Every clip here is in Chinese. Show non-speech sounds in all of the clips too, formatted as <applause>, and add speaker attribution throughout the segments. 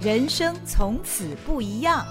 Speaker 1: 人生从此不一样。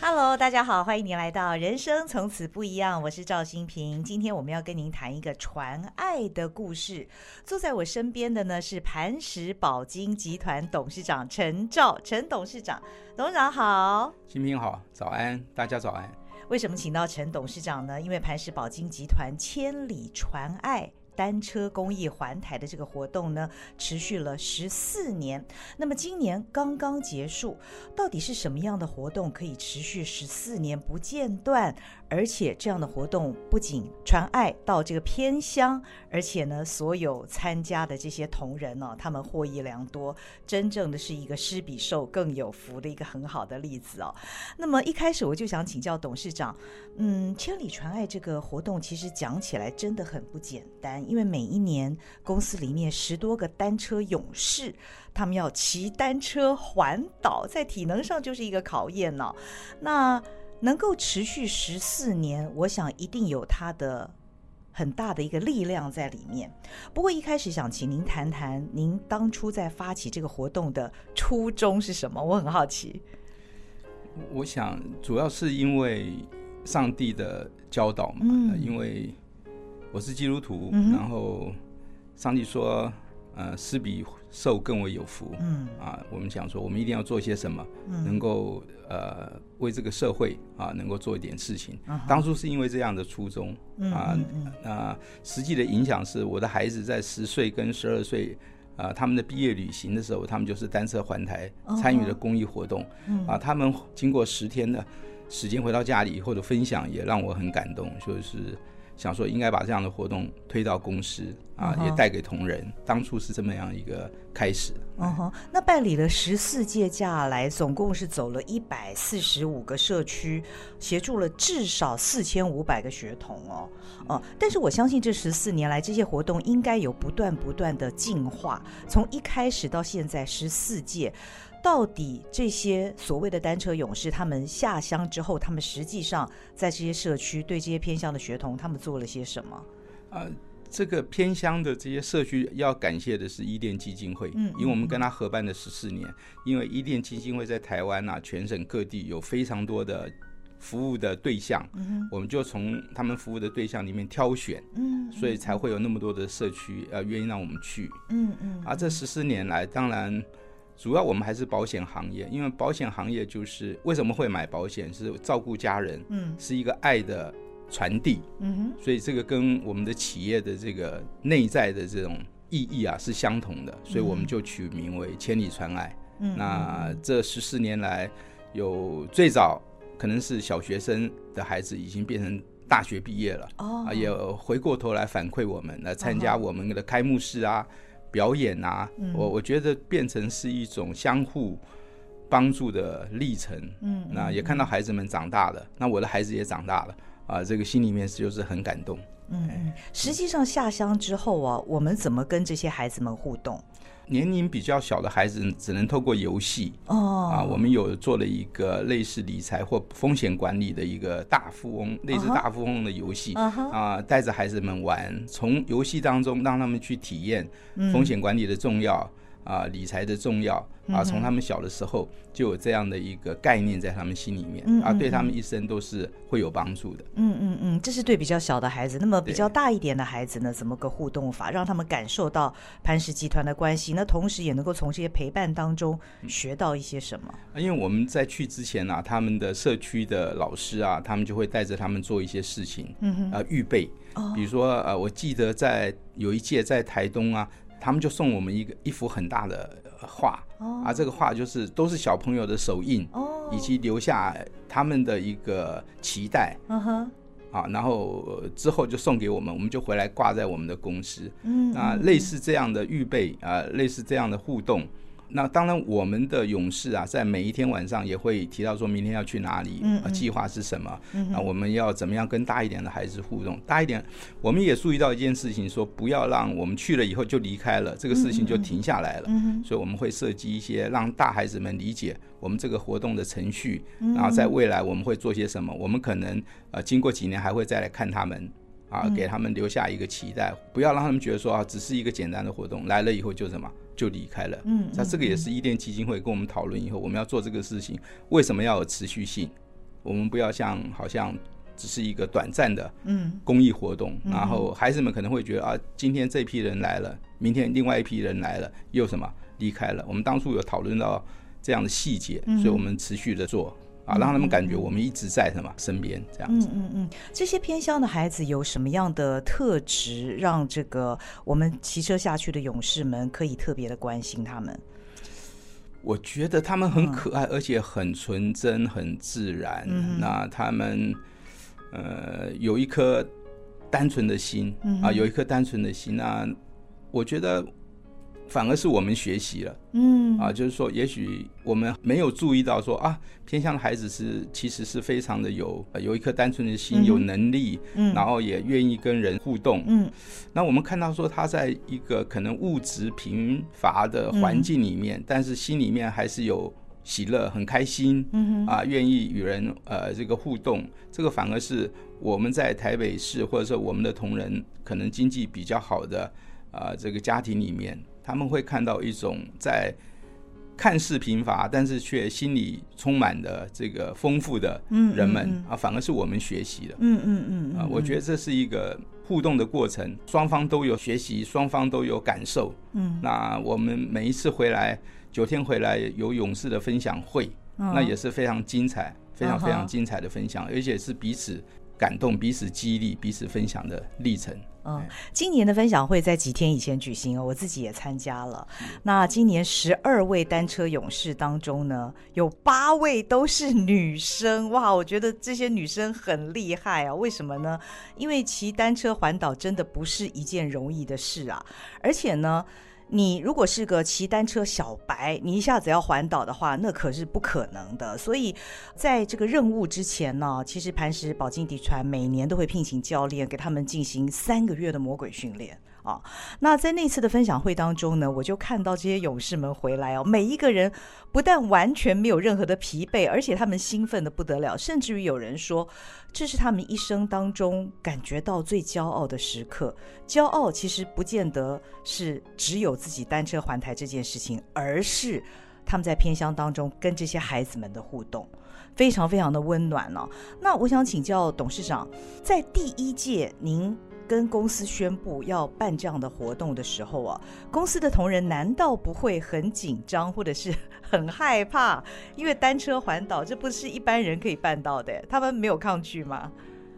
Speaker 1: Hello，大家好，欢迎您来到《人生从此不一样》，我是赵新平。今天我们要跟您谈一个传爱的故事。坐在我身边的呢是磐石宝金集团董事长陈兆，陈董事长，董事长好，
Speaker 2: 新平好，早安，大家早安。
Speaker 1: 为什么请到陈董事长呢？因为磐石宝金集团千里传爱。单车公益环台的这个活动呢，持续了十四年。那么今年刚刚结束，到底是什么样的活动可以持续十四年不间断？而且这样的活动不仅传爱到这个偏乡，而且呢，所有参加的这些同仁呢、哦，他们获益良多，真正的是一个施比受更有福的一个很好的例子哦。那么一开始我就想请教董事长，嗯，千里传爱这个活动其实讲起来真的很不简单，因为每一年公司里面十多个单车勇士，他们要骑单车环岛，在体能上就是一个考验呢、哦。那能够持续十四年，我想一定有它的很大的一个力量在里面。不过一开始想请您谈谈，您当初在发起这个活动的初衷是什么？我很好奇。
Speaker 2: 我想主要是因为上帝的教导嘛，
Speaker 1: 嗯、
Speaker 2: 因为我是基督徒，
Speaker 1: 嗯、
Speaker 2: 然后上帝说。呃，施比受更为有福。
Speaker 1: 嗯
Speaker 2: 啊，我们想说，我们一定要做些什么，
Speaker 1: 嗯、
Speaker 2: 能够呃为这个社会啊，能够做一点事情。
Speaker 1: 嗯、
Speaker 2: 当初是因为这样的初衷、
Speaker 1: 嗯、
Speaker 2: 啊。那、呃、实际的影响是，我的孩子在十岁跟十二岁啊，他们的毕业旅行的时候，他们就是单车环台参与了公益活动。
Speaker 1: 嗯、
Speaker 2: 啊，他们经过十天的时间回到家里以后的分享，也让我很感动，就是。想说应该把这样的活动推到公司啊，uh huh. 也带给同仁。当初是这么样一个开始。
Speaker 1: 嗯哼、uh，huh. 那办理了十四届下来，总共是走了一百四十五个社区，协助了至少四千五百个学童哦。哦、uh，但是我相信这十四年来，这些活动应该有不断不断的进化，从一开始到现在十四届。到底这些所谓的单车勇士，他们下乡之后，他们实际上在这些社区对这些偏乡的学童，他们做了些什么？
Speaker 2: 呃，这个偏乡的这些社区要感谢的是伊甸基金会，嗯，因为我们跟他合办了十四年，因为伊甸基金会在台湾啊，全省各地有非常多的服务的对象，嗯，我们就从他们服务的对象里面挑选，嗯，所以才会有那么多的社区呃愿意让我们去，嗯嗯，而这十四年来，当然。主要我们还是保险行业，因为保险行业就是为什么会买保险，是照顾家人，嗯，是一个爱的传递，嗯哼，所以这个跟我们的企业的这个内在的这种意义啊是相同的，所以我们就取名为千里传爱。嗯，那这十四年来，有最早可能是小学生的孩子已经变成大学毕业了，哦，也回过头来反馈我们来参加我们的开幕式啊。表演啊，嗯、我我觉得变成是一种相互帮助的历程。嗯，那也看到孩子们长大了，那我的孩子也长大了啊，这个心里面就是很感动。
Speaker 1: 嗯嗯，实际上下乡之后啊，我们怎么跟这些孩子们互动？
Speaker 2: 年龄比较小的孩子只能透过游戏哦。啊，我们有做了一个类似理财或风险管理的一个大富翁，类似大富翁的游戏啊，带着孩子们玩，从游戏当中让他们去体验风险管理的重要。啊，理财的重要啊，从他们小的时候就有这样的一个概念在他们心里面，啊，对他们一生都是会有帮助的。
Speaker 1: 嗯嗯嗯，这是对比较小的孩子。那么比较大一点的孩子呢，怎么个互动法，让他们感受到磐石集团的关系？那同时也能够从这些陪伴当中学到一些什么？
Speaker 2: 嗯、因为我们在去之前啊，他们的社区的老师啊，他们就会带着他们做一些事情，嗯哼，啊，预备，哦、比如说呃，我记得在有一届在台东啊。他们就送我们一个一幅很大的画，oh. 啊，这个画就是都是小朋友的手印，oh. 以及留下他们的一个期待嗯哼啊，然后之后就送给我们，我们就回来挂在我们的公司，mm hmm. 啊，类似这样的预备啊，类似这样的互动。那当然，我们的勇士啊，在每一天晚上也会提到说明天要去哪里，嗯嗯，计划是什么，啊，我们要怎么样跟大一点的孩子互动？大一点，我们也注意到一件事情，说不要让我们去了以后就离开了，这个事情就停下来了。嗯，所以我们会设计一些让大孩子们理解我们这个活动的程序，然后在未来我们会做些什么。我们可能呃，经过几年还会再来看他们。啊，给他们留下一个期待，不要让他们觉得说啊，只是一个简单的活动，来了以后就什么就离开了。嗯，那这个也是伊甸基金会跟我们讨论以后，我们要做这个事情，为什么要有持续性？我们不要像好像只是一个短暂的嗯公益活动，然后孩子们可能会觉得啊，今天这批人来了，明天另外一批人来了，又什么离开了。我们当初有讨论到这样的细节，所以我们持续的做。啊，让他们感觉我们一直在什么身边这样子。
Speaker 1: 嗯嗯嗯，这些偏乡的孩子有什么样的特质，让这个我们骑车下去的勇士们可以特别的关心他们？
Speaker 2: 我觉得他们很可爱，而且很纯真、很自然。嗯、那他们呃有一颗单纯的心啊，有一颗单纯的心。那我觉得。反而是我们学习了，嗯。啊，就是说，也许我们没有注意到说啊，偏向的孩子是其实是非常的有有一颗单纯的心，有能力，嗯，然后也愿意跟人互动，嗯。那我们看到说他在一个可能物质贫乏的环境里面，但是心里面还是有喜乐，很开心，嗯啊，愿意与人呃这个互动，这个反而是我们在台北市或者说我们的同仁可能经济比较好的啊这个家庭里面。他们会看到一种在看似贫乏，但是却心里充满的这个丰富的人们、嗯嗯嗯、啊，反而是我们学习的。嗯嗯嗯啊，我觉得这是一个互动的过程，双方都有学习，双方都有感受。嗯，那我们每一次回来九天回来有勇士的分享会，嗯、那也是非常精彩，非常非常精彩的分享，而且是彼此感动、彼此激励、彼此分享的历程。嗯，
Speaker 1: 今年的分享会在几天以前举行哦，我自己也参加了。那今年十二位单车勇士当中呢，有八位都是女生，哇，我觉得这些女生很厉害啊！为什么呢？因为骑单车环岛真的不是一件容易的事啊，而且呢。你如果是个骑单车小白，你一下子要环岛的话，那可是不可能的。所以，在这个任务之前呢，其实磐石宝金迪传每年都会聘请教练给他们进行三个月的魔鬼训练。啊，那在那次的分享会当中呢，我就看到这些勇士们回来哦，每一个人不但完全没有任何的疲惫，而且他们兴奋得不得了，甚至于有人说这是他们一生当中感觉到最骄傲的时刻。骄傲其实不见得是只有自己单车环台这件事情，而是他们在偏乡当中跟这些孩子们的互动，非常非常的温暖哦。那我想请教董事长，在第一届您。跟公司宣布要办这样的活动的时候啊，公司的同仁难道不会很紧张或者是很害怕？因为单车环岛这不是一般人可以办到的，他们没有抗拒吗？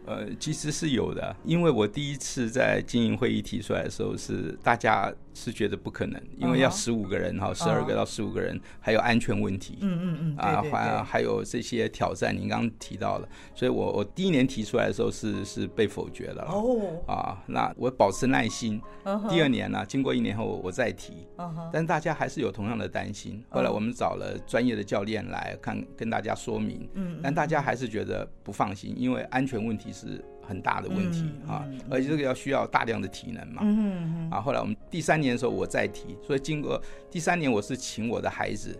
Speaker 2: 呃，其实是有的，因为我第一次在经营会议提出来的时候，是大家是觉得不可能，因为要十五个人哈，十二个到十五个人，还有安全问题，嗯嗯嗯，啊，还还有这些挑战，您刚刚提到了，所以我我第一年提出来的时候是是被否决了。哦，啊，那我保持耐心，第二年呢，经过一年后我再提，但大家还是有同样的担心，后来我们找了专业的教练来看，跟大家说明，嗯，但大家还是觉得不放心，因为安全问题。是很大的问题啊，而且这个要需要大量的体能嘛。嗯啊，后来我们第三年的时候我再提，所以经过第三年，我是请我的孩子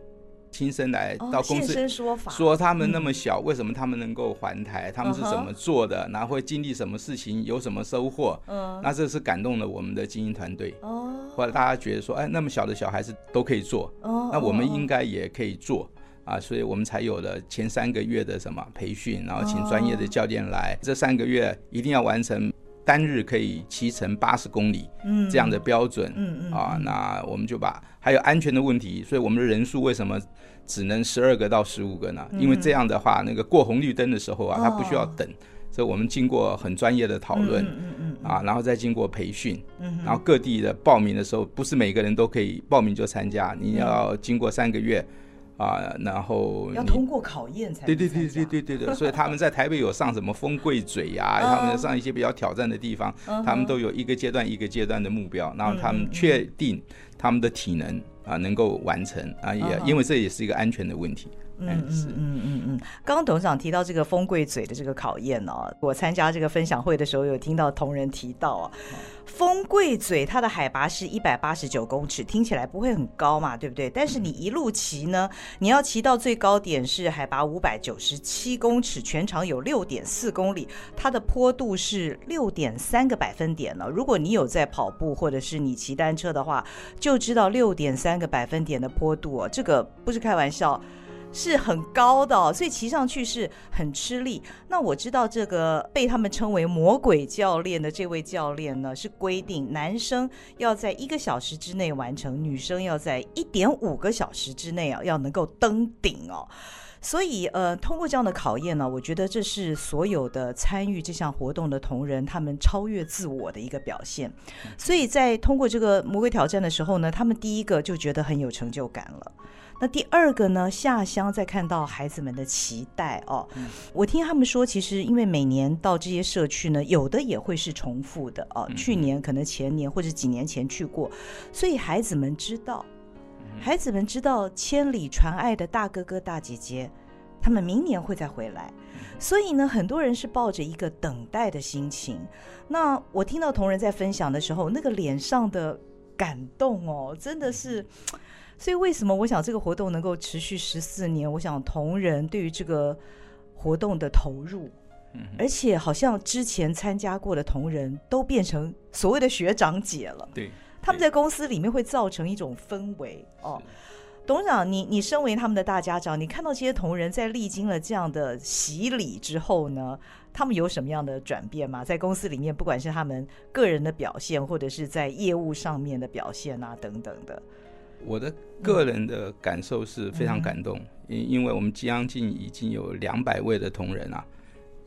Speaker 2: 亲身来到公司说法，说他们那么小，为什么他们能够还台，他们是怎么做的，然后会经历什么事情，有什么收获。嗯，那这是感动了我们的精英团队。哦，后来大家觉得说，哎，那么小的小孩子都可以做，那我们应该也可以做。啊，所以我们才有了前三个月的什么培训，然后请专业的教练来，这三个月一定要完成单日可以骑乘八十公里，这样的标准，嗯嗯，啊，那我们就把还有安全的问题，所以我们的人数为什么只能十二个到十五个呢？因为这样的话，那个过红绿灯的时候啊，他不需要等，所以我们经过很专业的讨论，嗯嗯，啊，然后再经过培训，然后各地的报名的时候，不是每个人都可以报名就参加，你要经过三个月。啊，然后
Speaker 1: 要通过考验才对对对
Speaker 2: 对对对对，所以他们在台北有上什么风柜嘴呀，他们上一些比较挑战的地方，他们都有一个阶段一个阶段的目标，然后他们确定他们的体能啊能够完成啊，也因为这也是一个安全的问题。
Speaker 1: 嗯嗯嗯嗯嗯，刚刚董事长提到这个风柜嘴的这个考验呢、哦，我参加这个分享会的时候有听到同仁提到啊，风柜嘴它的海拔是一百八十九公尺，听起来不会很高嘛，对不对？但是你一路骑呢，你要骑到最高点是海拔五百九十七公尺，全长有六点四公里，它的坡度是六点三个百分点呢。如果你有在跑步或者是你骑单车的话，就知道六点三个百分点的坡度哦，这个不是开玩笑。是很高的哦，所以骑上去是很吃力。那我知道这个被他们称为“魔鬼教练”的这位教练呢，是规定男生要在一个小时之内完成，女生要在一点五个小时之内啊，要能够登顶哦。所以呃，通过这样的考验呢，我觉得这是所有的参与这项活动的同仁他们超越自我的一个表现。所以在通过这个魔鬼挑战的时候呢，他们第一个就觉得很有成就感了。那第二个呢，下乡再看到孩子们的期待哦，嗯、我听他们说，其实因为每年到这些社区呢，有的也会是重复的哦，嗯、去年可能前年或者几年前去过，所以孩子们知道，孩子们知道千里传爱的大哥哥大姐姐，他们明年会再回来，所以呢，很多人是抱着一个等待的心情。那我听到同仁在分享的时候，那个脸上的感动哦，真的是。所以，为什么我想这个活动能够持续十四年？我想同仁对于这个活动的投入，而且好像之前参加过的同仁都变成所谓的学长姐了。
Speaker 2: 对，
Speaker 1: 他们在公司里面会造成一种氛围哦。董事长，你你身为他们的大家长，你看到这些同仁在历经了这样的洗礼之后呢，他们有什么样的转变吗？在公司里面，不管是他们个人的表现，或者是在业务上面的表现啊，等等的。
Speaker 2: 我的个人的感受是非常感动，因、嗯、因为我们将近已经有两百位的同仁啊，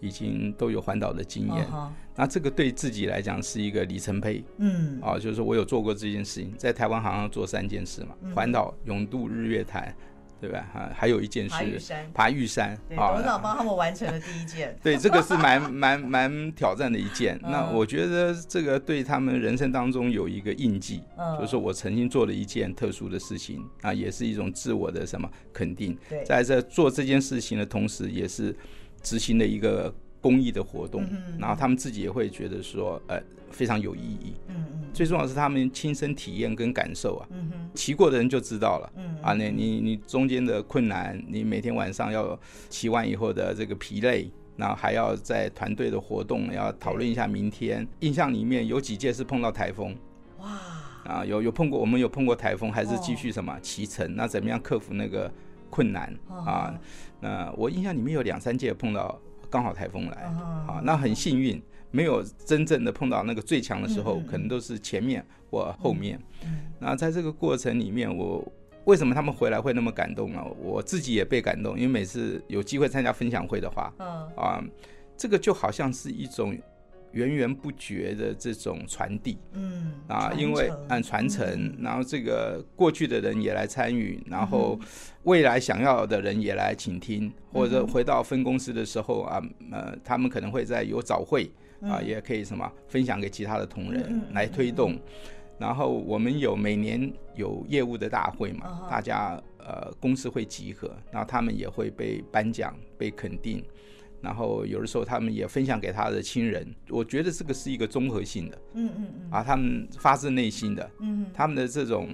Speaker 2: 已经都有环岛的经验。哦、那这个对自己来讲是一个里程碑。嗯，啊，就是说我有做过这件事情，在台湾好像做三件事嘛：环岛、永渡、日月潭。对吧？哈，还有一件事，爬玉山，爬玉山。
Speaker 1: 对，董事长帮他们完成了第一件。
Speaker 2: 对，这个是蛮 <laughs> 蛮蛮挑战的一件。那我觉得这个对他们人生当中有一个印记，就是说我曾经做了一件特殊的事情啊，也是一种自我的什么肯定。对，在这做这件事情的同时，也是执行的一个公益的活动，然后他们自己也会觉得说，呃。非常有意义，嗯嗯，最重要的是他们亲身体验跟感受啊，嗯哼，骑过的人就知道了，嗯。啊，那你你中间的困难，你每天晚上要骑完以后的这个疲累，然后还要在团队的活动要讨论一下明天，印象里面有几届是碰到台风，哇，啊有有碰过，我们有碰过台风，还是继续什么？骑乘，那怎么样克服那个困难？啊？那我印象里面有两三届碰到刚好台风来，啊，那很幸运。没有真正的碰到那个最强的时候，可能都是前面或后面。那在这个过程里面，我为什么他们回来会那么感动呢？我自己也被感动，因为每次有机会参加分享会的话，啊，这个就好像是一种源源不绝的这种传递，嗯啊，因为按传承，然后这个过去的人也来参与，然后未来想要的人也来倾听，或者回到分公司的时候啊，呃，他们可能会在有早会。啊，也可以什么分享给其他的同仁来推动，然后我们有每年有业务的大会嘛，大家呃公司会集合，然后他们也会被颁奖、被肯定，然后有的时候他们也分享给他的亲人。我觉得这个是一个综合性的，嗯嗯嗯，啊，他们发自内心的，嗯，他们的这种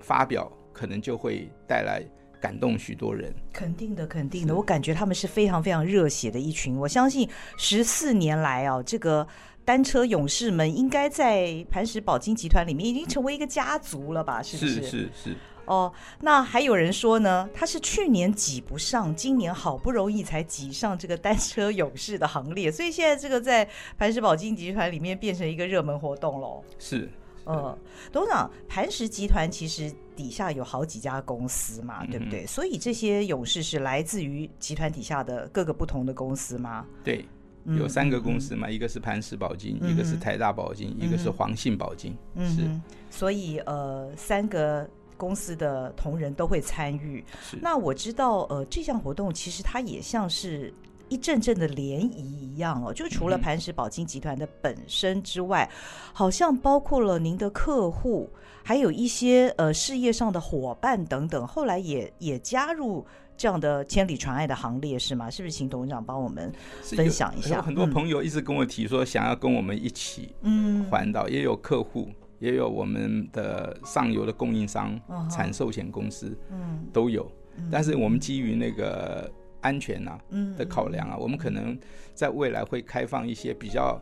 Speaker 2: 发表可能就会带来。感动许多人，
Speaker 1: 肯定的，肯定的。我感觉他们是非常非常热血的一群。我相信十四年来啊，这个单车勇士们应该在磐石宝金集团里面已经成为一个家族了吧？是不是？
Speaker 2: 是是是。
Speaker 1: 哦，那还有人说呢，他是去年挤不上，今年好不容易才挤上这个单车勇士的行列，所以现在这个在磐石宝金集团里面变成一个热门活动喽。
Speaker 2: 是。
Speaker 1: 呃，董事长，磐石集团其实底下有好几家公司嘛，嗯、对不对？所以这些勇士是来自于集团底下的各个不同的公司吗？
Speaker 2: 对，有三个公司嘛，嗯、一个是磐石宝金，嗯、一个是台大宝金，嗯、一个是黄信宝金。嗯，是。
Speaker 1: 所以呃，三个公司的同仁都会参与。那我知道，呃，这项活动其实它也像是。一阵阵的涟漪一样哦。就除了磐石宝金集团的本身之外，嗯、好像包括了您的客户，还有一些呃事业上的伙伴等等，后来也也加入这样的千里传爱的行列，是吗？是不是？请董事长帮我们分享一下。
Speaker 2: 很多朋友一直跟我提说，想要跟我们一起嗯环岛，也有客户。也有我们的上游的供应商、产寿险公司，嗯，都有。但是我们基于那个安全啊的考量啊，我们可能在未来会开放一些比较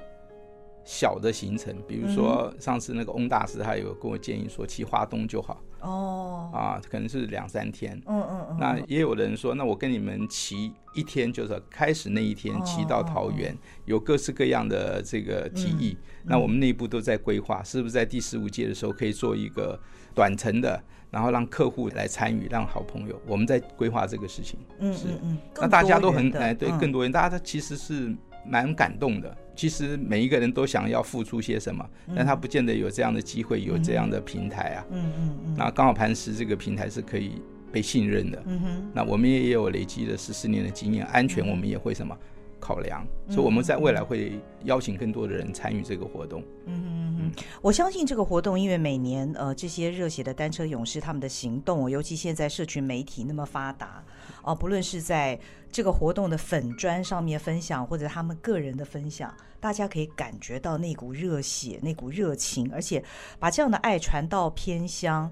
Speaker 2: 小的行程，比如说上次那个翁大师他有跟我建议说，骑花东就好。哦，啊，可能是两三天。嗯嗯嗯。那也有人说，那我跟你们骑一天，就是开始那一天骑到桃园，有各式各样的这个提议。那我们内部都在规划，是不是在第十五届的时候可以做一个短程的，然后让客户来参与，让好朋友，我们在规划这个事情。嗯嗯嗯。那大家都很哎，对，更多人，大家其实是蛮感动的。其实每一个人都想要付出些什么，但他不见得有这样的机会，有这样的平台啊。嗯嗯嗯。那刚好磐石这个平台是可以被信任的。嗯哼。那我们也有累积了十四年的经验，安全我们也会什么考量，所以我们在未来会邀请更多的人参与这个活动。嗯
Speaker 1: 嗯嗯。我相信这个活动，因为每年呃这些热血的单车勇士他们的行动，尤其现在社群媒体那么发达。哦，不论是在这个活动的粉砖上面分享，或者他们个人的分享，大家可以感觉到那股热血、那股热情，而且把这样的爱传到偏乡，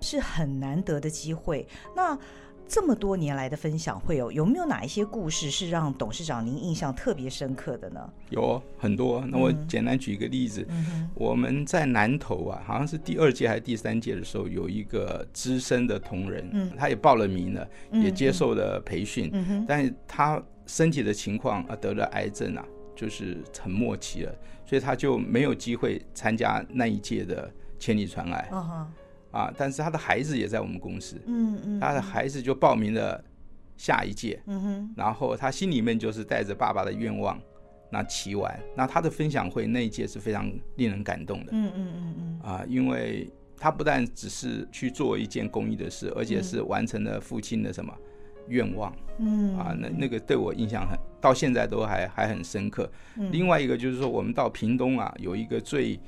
Speaker 1: 是很难得的机会。那。这么多年来的分享会有有没有哪一些故事是让董事长您印象特别深刻的呢？
Speaker 2: 有很多，那我简单举一个例子。嗯、我们在南投啊，好像是第二届还是第三届的时候，有一个资深的同仁，嗯、他也报了名了，嗯、也接受了培训，嗯、但是他身体的情况啊，得了癌症啊，就是很末期了，所以他就没有机会参加那一届的千里传爱。哦啊！但是他的孩子也在我们公司，嗯嗯，他的孩子就报名了下一届，嗯哼，然后他心里面就是带着爸爸的愿望，那骑完，那他的分享会那一届是非常令人感动的，嗯嗯嗯嗯，啊，因为他不但只是去做一件公益的事，而且是完成了父亲的什么愿望，嗯啊，那那个对我印象很，到现在都还还很深刻。另外一个就是说，我们到屏东啊，有一个最。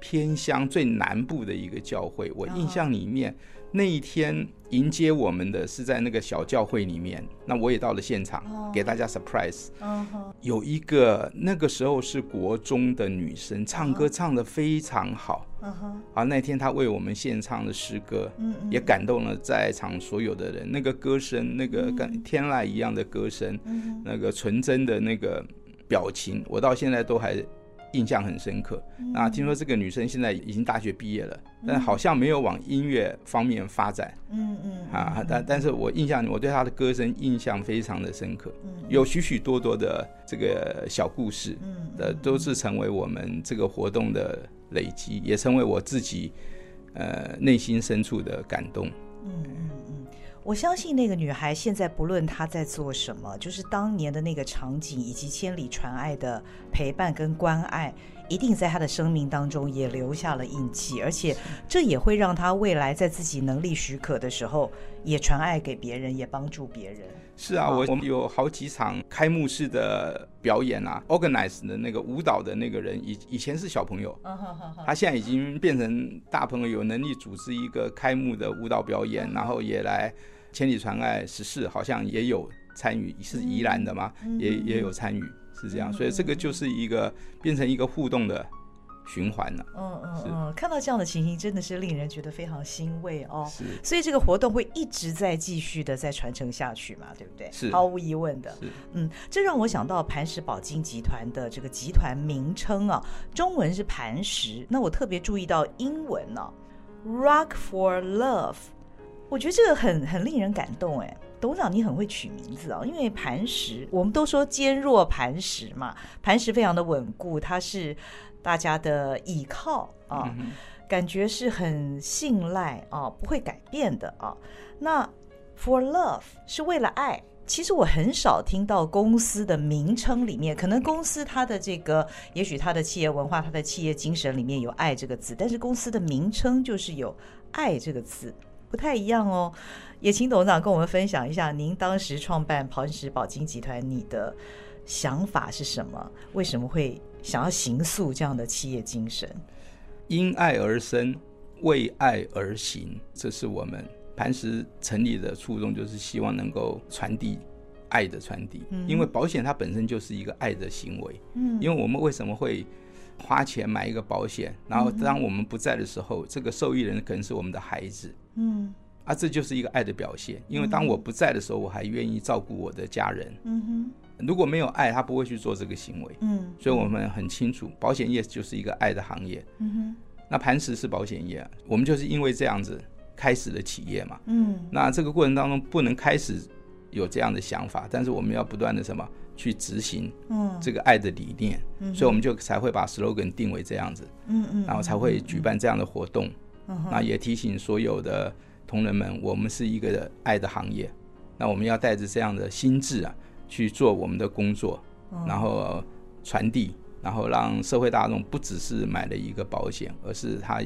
Speaker 2: 偏乡最南部的一个教会，我印象里面、uh. 那一天迎接我们的是在那个小教会里面，那我也到了现场，uh. 给大家 surprise。Uh. 有一个那个时候是国中的女生，唱歌唱得非常好。Uh. 啊，那天她为我们献唱的诗歌，uh. 也感动了在场所有的人。那个歌声，那个跟天籁一样的歌声，uh. 那个纯真的那个表情，我到现在都还。印象很深刻。那听说这个女生现在已经大学毕业了，但好像没有往音乐方面发展。嗯嗯。啊，但但是我印象，我对她的歌声印象非常的深刻。有许许多多的这个小故事，的都是成为我们这个活动的累积，也成为我自己呃内心深处的感
Speaker 1: 动。我相信那个女孩现在不论她在做什么，就是当年的那个场景以及千里传爱的陪伴跟关爱，一定在她的生命当中也留下了印记，而且这也会让她未来在自己能力许可的时候，也传爱给别人，也帮助别人。
Speaker 2: 是啊，我我们有好几场开幕式的表演啊，organize 的那个舞蹈的那个人以以前是小朋友，他现在已经变成大朋友，有能力组织一个开幕的舞蹈表演，然后也来。千里传爱十四好像也有参与，是宜兰的吗？嗯、也也有参与，是这样，所以这个就是一个变成一个互动的循环了。嗯嗯
Speaker 1: 嗯，看到这样的情形，真的是令人觉得非常欣慰哦。是，所以这个活动会一直在继续的在传承下去嘛，对不对？是，毫无疑问的。是，嗯，这让我想到磐石宝金集团的这个集团名称啊，中文是磐石，那我特别注意到英文呢、啊，Rock for Love。我觉得这个很很令人感动哎，董事长你很会取名字哦，因为磐石我们都说坚若磐石嘛，磐石非常的稳固，它是大家的依靠啊，嗯、感觉是很信赖啊，不会改变的啊。那 For Love 是为了爱，其实我很少听到公司的名称里面，可能公司它的这个，也许它的企业文化、它的企业精神里面有爱这个字，但是公司的名称就是有爱这个字。不太一样哦。也请董事长跟我们分享一下，您当时创办磐石宝金集团，你的想法是什么？为什么会想要行塑这样的企业精神？
Speaker 2: 因爱而生，为爱而行，这是我们磐石成立的初衷，就是希望能够传递爱的传递。嗯，因为保险它本身就是一个爱的行为。嗯，因为我们为什么会花钱买一个保险？然后当我们不在的时候，这个受益人可能是我们的孩子。嗯。啊，这就是一个爱的表现。因为当我不在的时候，我还愿意照顾我的家人。嗯哼，如果没有爱，他不会去做这个行为。嗯，所以我们很清楚，保险业就是一个爱的行业。嗯哼，那磐石是保险业，我们就是因为这样子开始了企业嘛。嗯，那这个过程当中不能开始有这样的想法，但是我们要不断的什么去执行。嗯，这个爱的理念。嗯，所以我们就才会把 slogan 定为这样子。嗯嗯，然后才会举办这样的活动。嗯，那也提醒所有的。同仁们，我们是一个爱的行业，那我们要带着这样的心智啊去做我们的工作，然后传递，然后让社会大众不只是买了一个保险，而是他。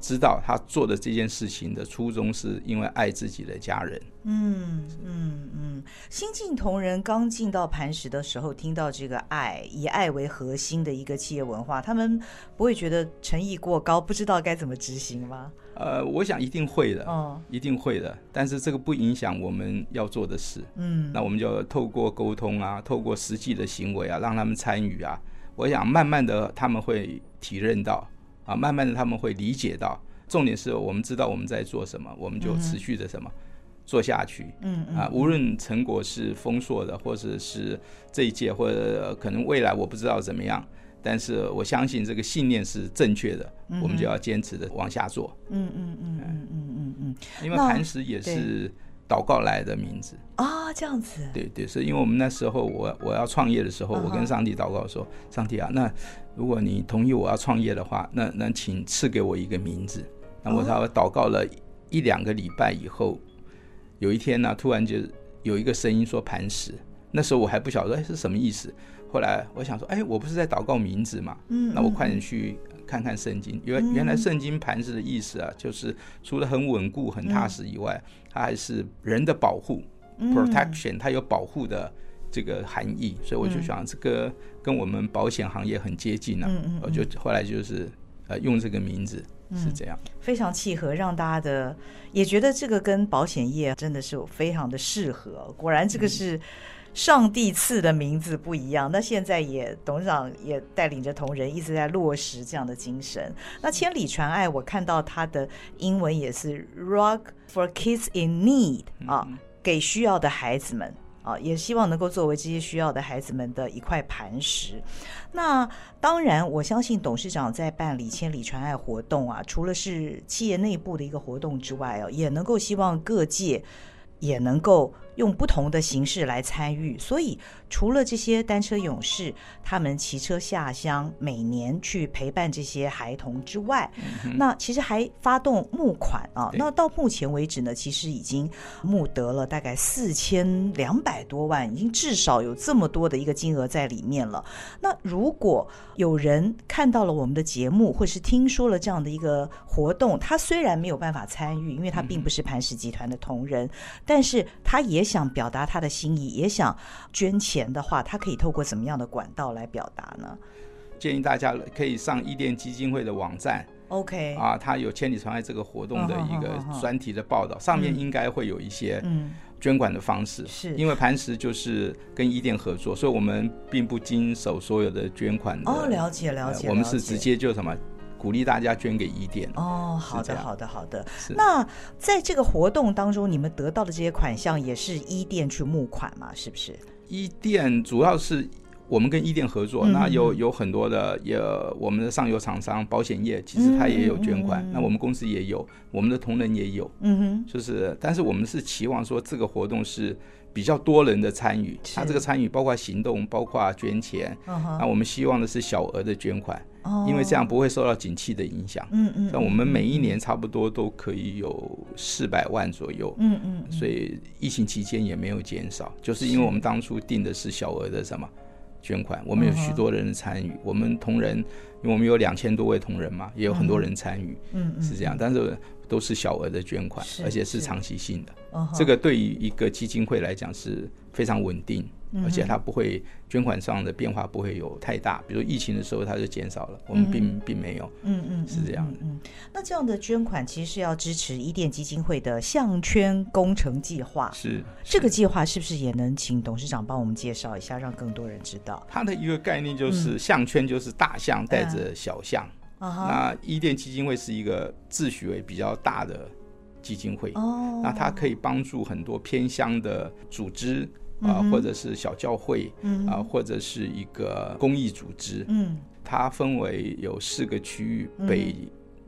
Speaker 2: 知道他做的这件事情的初衷是因为爱自己的家人。
Speaker 1: 嗯嗯嗯，新进同仁刚进到磐石的时候，听到这个爱，以爱为核心的一个企业文化，他们不会觉得诚意过高，不知道该怎么执行吗？
Speaker 2: 呃，我想一定会的，哦，一定会的。但是这个不影响我们要做的事。嗯，那我们就透过沟通啊，透过实际的行为啊，让他们参与啊。我想慢慢的他们会体认到。啊，慢慢的他们会理解到，重点是我们知道我们在做什么，我们就持续的什么做下去。嗯啊，无论成果是丰硕的，或者是这一届，或者可能未来我不知道怎么样，但是我相信这个信念是正确的，我们就要坚持的往下做。嗯嗯嗯嗯嗯嗯嗯，因为磐石也是。祷告来的名字
Speaker 1: 啊，这样子。
Speaker 2: 对对，是因为我们那时候我我要创业的时候，我跟上帝祷告说：“上帝啊，那如果你同意我要创业的话，那那请赐给我一个名字。”那我他祷告了一两个礼拜以后，有一天呢，突然就有一个声音说“磐石”。那时候我还不晓得哎是什么意思。后来我想说，哎，我不是在祷告名字嘛？嗯，那我快点去。看看圣经，原原来圣经磐石的意思啊，就是除了很稳固、很踏实以外，它还是人的保护，protection，它有保护的这个含义。所以我就想，这个跟我们保险行业很接近啊。我就后来就是呃用这个名字是这样，
Speaker 1: 非常契合，让大家的也觉得这个跟保险业真的是非常的适合。果然这个是。上帝赐的名字不一样，那现在也董事长也带领着同仁一直在落实这样的精神。那千里传爱，我看到它的英文也是 Rock for Kids in Need 啊，给需要的孩子们啊，也希望能够作为这些需要的孩子们的一块磐石。那当然，我相信董事长在办理千里传爱活动啊，除了是企业内部的一个活动之外哦，也能够希望各界也能够。用不同的形式来参与，所以除了这些单车勇士，他们骑车下乡，每年去陪伴这些孩童之外，嗯、那其实还发动募款啊。那到目前为止呢，其实已经募得了大概四千两百多万，已经至少有这么多的一个金额在里面了。那如果有人看到了我们的节目，或是听说了这样的一个活动，他虽然没有办法参与，因为他并不是磐石集团的同仁，嗯、但是他也。想表达他的心意，也想捐钱的话，他可以透过什么样的管道来表达呢？
Speaker 2: 建议大家可以上伊甸基金会的网站
Speaker 1: ，OK
Speaker 2: 啊，他有千里传爱这个活动的一个专题的报道，上面应该会有一些捐款的方式。是因为磐石就是跟伊甸合作，所以我们并不经手所有的捐款的。
Speaker 1: 哦，了解了解，
Speaker 2: 我们是直接就什么。鼓励大家捐给伊甸
Speaker 1: 哦，好的，好的，好的。那在这个活动当中，你们得到的这些款项也是伊甸去募款嘛？是不是？
Speaker 2: 伊甸主要是我们跟伊甸合作，嗯、那有有很多的，也我们的上游厂商保险业，其实他也有捐款。嗯、那我们公司也有，我们的同仁也有。嗯哼，就是，但是我们是期望说这个活动是比较多人的参与，他这个参与包括行动，包括捐钱。嗯、哼那我们希望的是小额的捐款。因为这样不会受到景气的影响。嗯嗯，像我们每一年差不多都可以有四百万左右。嗯嗯，所以疫情期间也没有减少，就是因为我们当初定的是小额的什么捐款，我们有许多人参与，我们同仁因为我们有两千多位同仁嘛，也有很多人参与，
Speaker 1: 嗯嗯，
Speaker 2: 是这样，但是都是小额的捐款，而且是长期性的，
Speaker 1: 哦、
Speaker 2: 这个对于一个基金会来讲是非常稳定。而且它不会捐款上的变化不会有太大，比如疫情的时候它就减少了，我们并、嗯、并没有，
Speaker 1: 嗯嗯，
Speaker 2: 是这样。的。
Speaker 1: 嗯，嗯，那这样的捐款其实是要支持伊甸基金会的项圈工程计划，
Speaker 2: 是
Speaker 1: 这个计划是不是也能请董事长帮我们介绍一下，让更多人知道？
Speaker 2: 它的一个概念就是项圈就是大象带着小象，
Speaker 1: 嗯、
Speaker 2: 那伊甸基金会是一个自诩为比较大的基金会，
Speaker 1: 哦，
Speaker 2: 那它可以帮助很多偏乡的组织。啊，或者是小教会，
Speaker 1: 嗯、
Speaker 2: 啊，或者是一个公益组织，
Speaker 1: 嗯，
Speaker 2: 它分为有四个区域，北、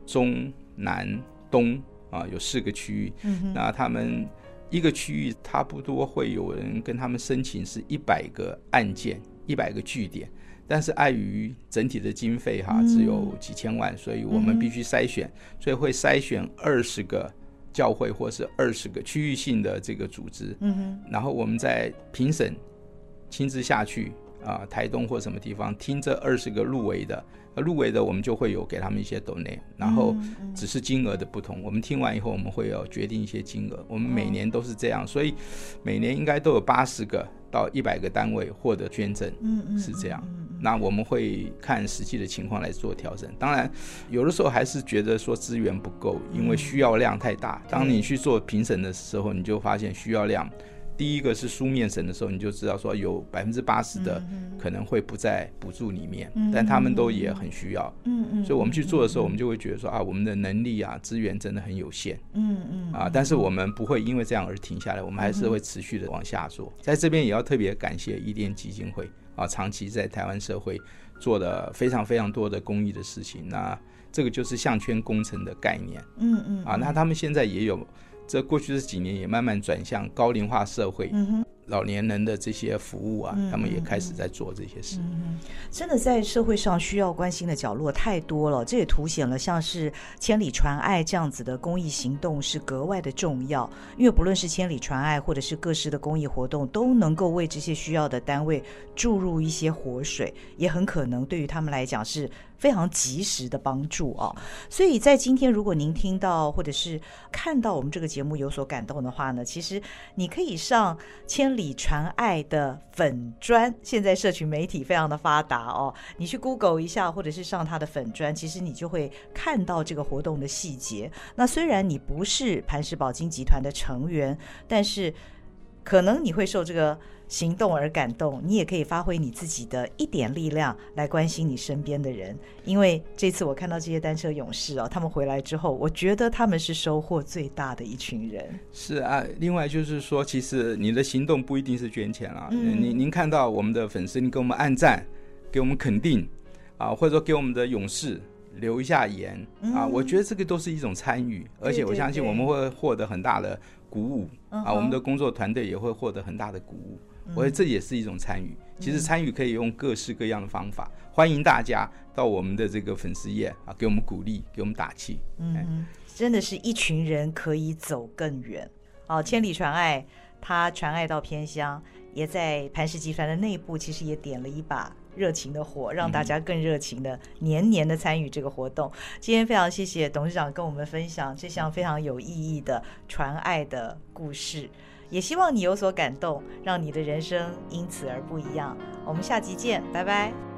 Speaker 2: 中、南、东，啊，有四个区域。
Speaker 1: 嗯，
Speaker 2: 那他们一个区域差不多会有人跟他们申请是一百个案件，一百个据点，但是碍于整体的经费哈、啊，只有几千万，所以我们必须筛选，所以会筛选二十个。教会或是二十个区域性的这个组织，
Speaker 1: 嗯哼，
Speaker 2: 然后我们在评审亲自下去啊，台东或什么地方听这二十个入围的，入围的我们就会有给他们一些 donate，然后只是金额的不同。我们听完以后，我们会有决定一些金额。我们每年都是这样，所以每年应该都有八十个到一百个单位获得捐赠，
Speaker 1: 嗯嗯，
Speaker 2: 是这样。那我们会看实际的情况来做调整。当然，有的时候还是觉得说资源不够，因为需要量太大。当你去做评审的时候，你就发现需要量。第一个是书面审的时候，你就知道说有百分之八十的可能会不在补助里面，但他们都也很需要。
Speaker 1: 嗯嗯。
Speaker 2: 所以我们去做的时候，我们就会觉得说啊，我们的能力啊，资源真的很有限。
Speaker 1: 嗯嗯。
Speaker 2: 啊，但是我们不会因为这样而停下来，我们还是会持续的往下做。在这边也要特别感谢伊甸基金会啊，长期在台湾社会做的非常非常多的公益的事情。那这个就是项圈工程的概念。
Speaker 1: 嗯嗯。
Speaker 2: 啊，那他们现在也有。这过去这几年也慢慢转向高龄化社
Speaker 1: 会，
Speaker 2: 老年人的这些服务啊，
Speaker 1: 嗯，
Speaker 2: 他们也开始在做这些事。
Speaker 1: 嗯，真的在社会上需要关心的角落太多了，这也凸显了像是千里传爱这样子的公益行动是格外的重要。因为不论是千里传爱，或者是各式的公益活动，都能够为这些需要的单位注入一些活水，也很可能对于他们来讲是。非常及时的帮助啊！所以在今天，如果您听到或者是看到我们这个节目有所感动的话呢，其实你可以上千里传爱的粉砖。现在社群媒体非常的发达哦，你去 Google 一下，或者是上他的粉砖，其实你就会看到这个活动的细节。那虽然你不是磐石宝金集团的成员，但是可能你会受这个。行动而感动，你也可以发挥你自己的一点力量来关心你身边的人。因为这次我看到这些单车勇士哦，他们回来之后，我觉得他们是收获最大的一群人。
Speaker 2: 是啊，另外就是说，其实你的行动不一定是捐钱啊。
Speaker 1: 嗯，
Speaker 2: 您您看到我们的粉丝，你给我们按赞，给我们肯定啊，或者说给我们的勇士留一下言啊，我觉得这个都是一种参与，而且我相信我们会获得很大的鼓舞啊，我们的工作团队也会获得很大的鼓舞。我觉得这也是一种参与。其实参与可以用各式各样的方法。欢迎大家到我们的这个粉丝页啊，给我们鼓励，给我们打气。
Speaker 1: 嗯，真的是一群人可以走更远。哦，千里传爱，他传爱到偏乡，也在磐石集团的内部，其实也点了一把热情的火，让大家更热情的年年的参与这个活动。今天非常谢谢董事长跟我们分享这项非常有意义的传爱的故事。也希望你有所感动，让你的人生因此而不一样。我们下集见，拜拜。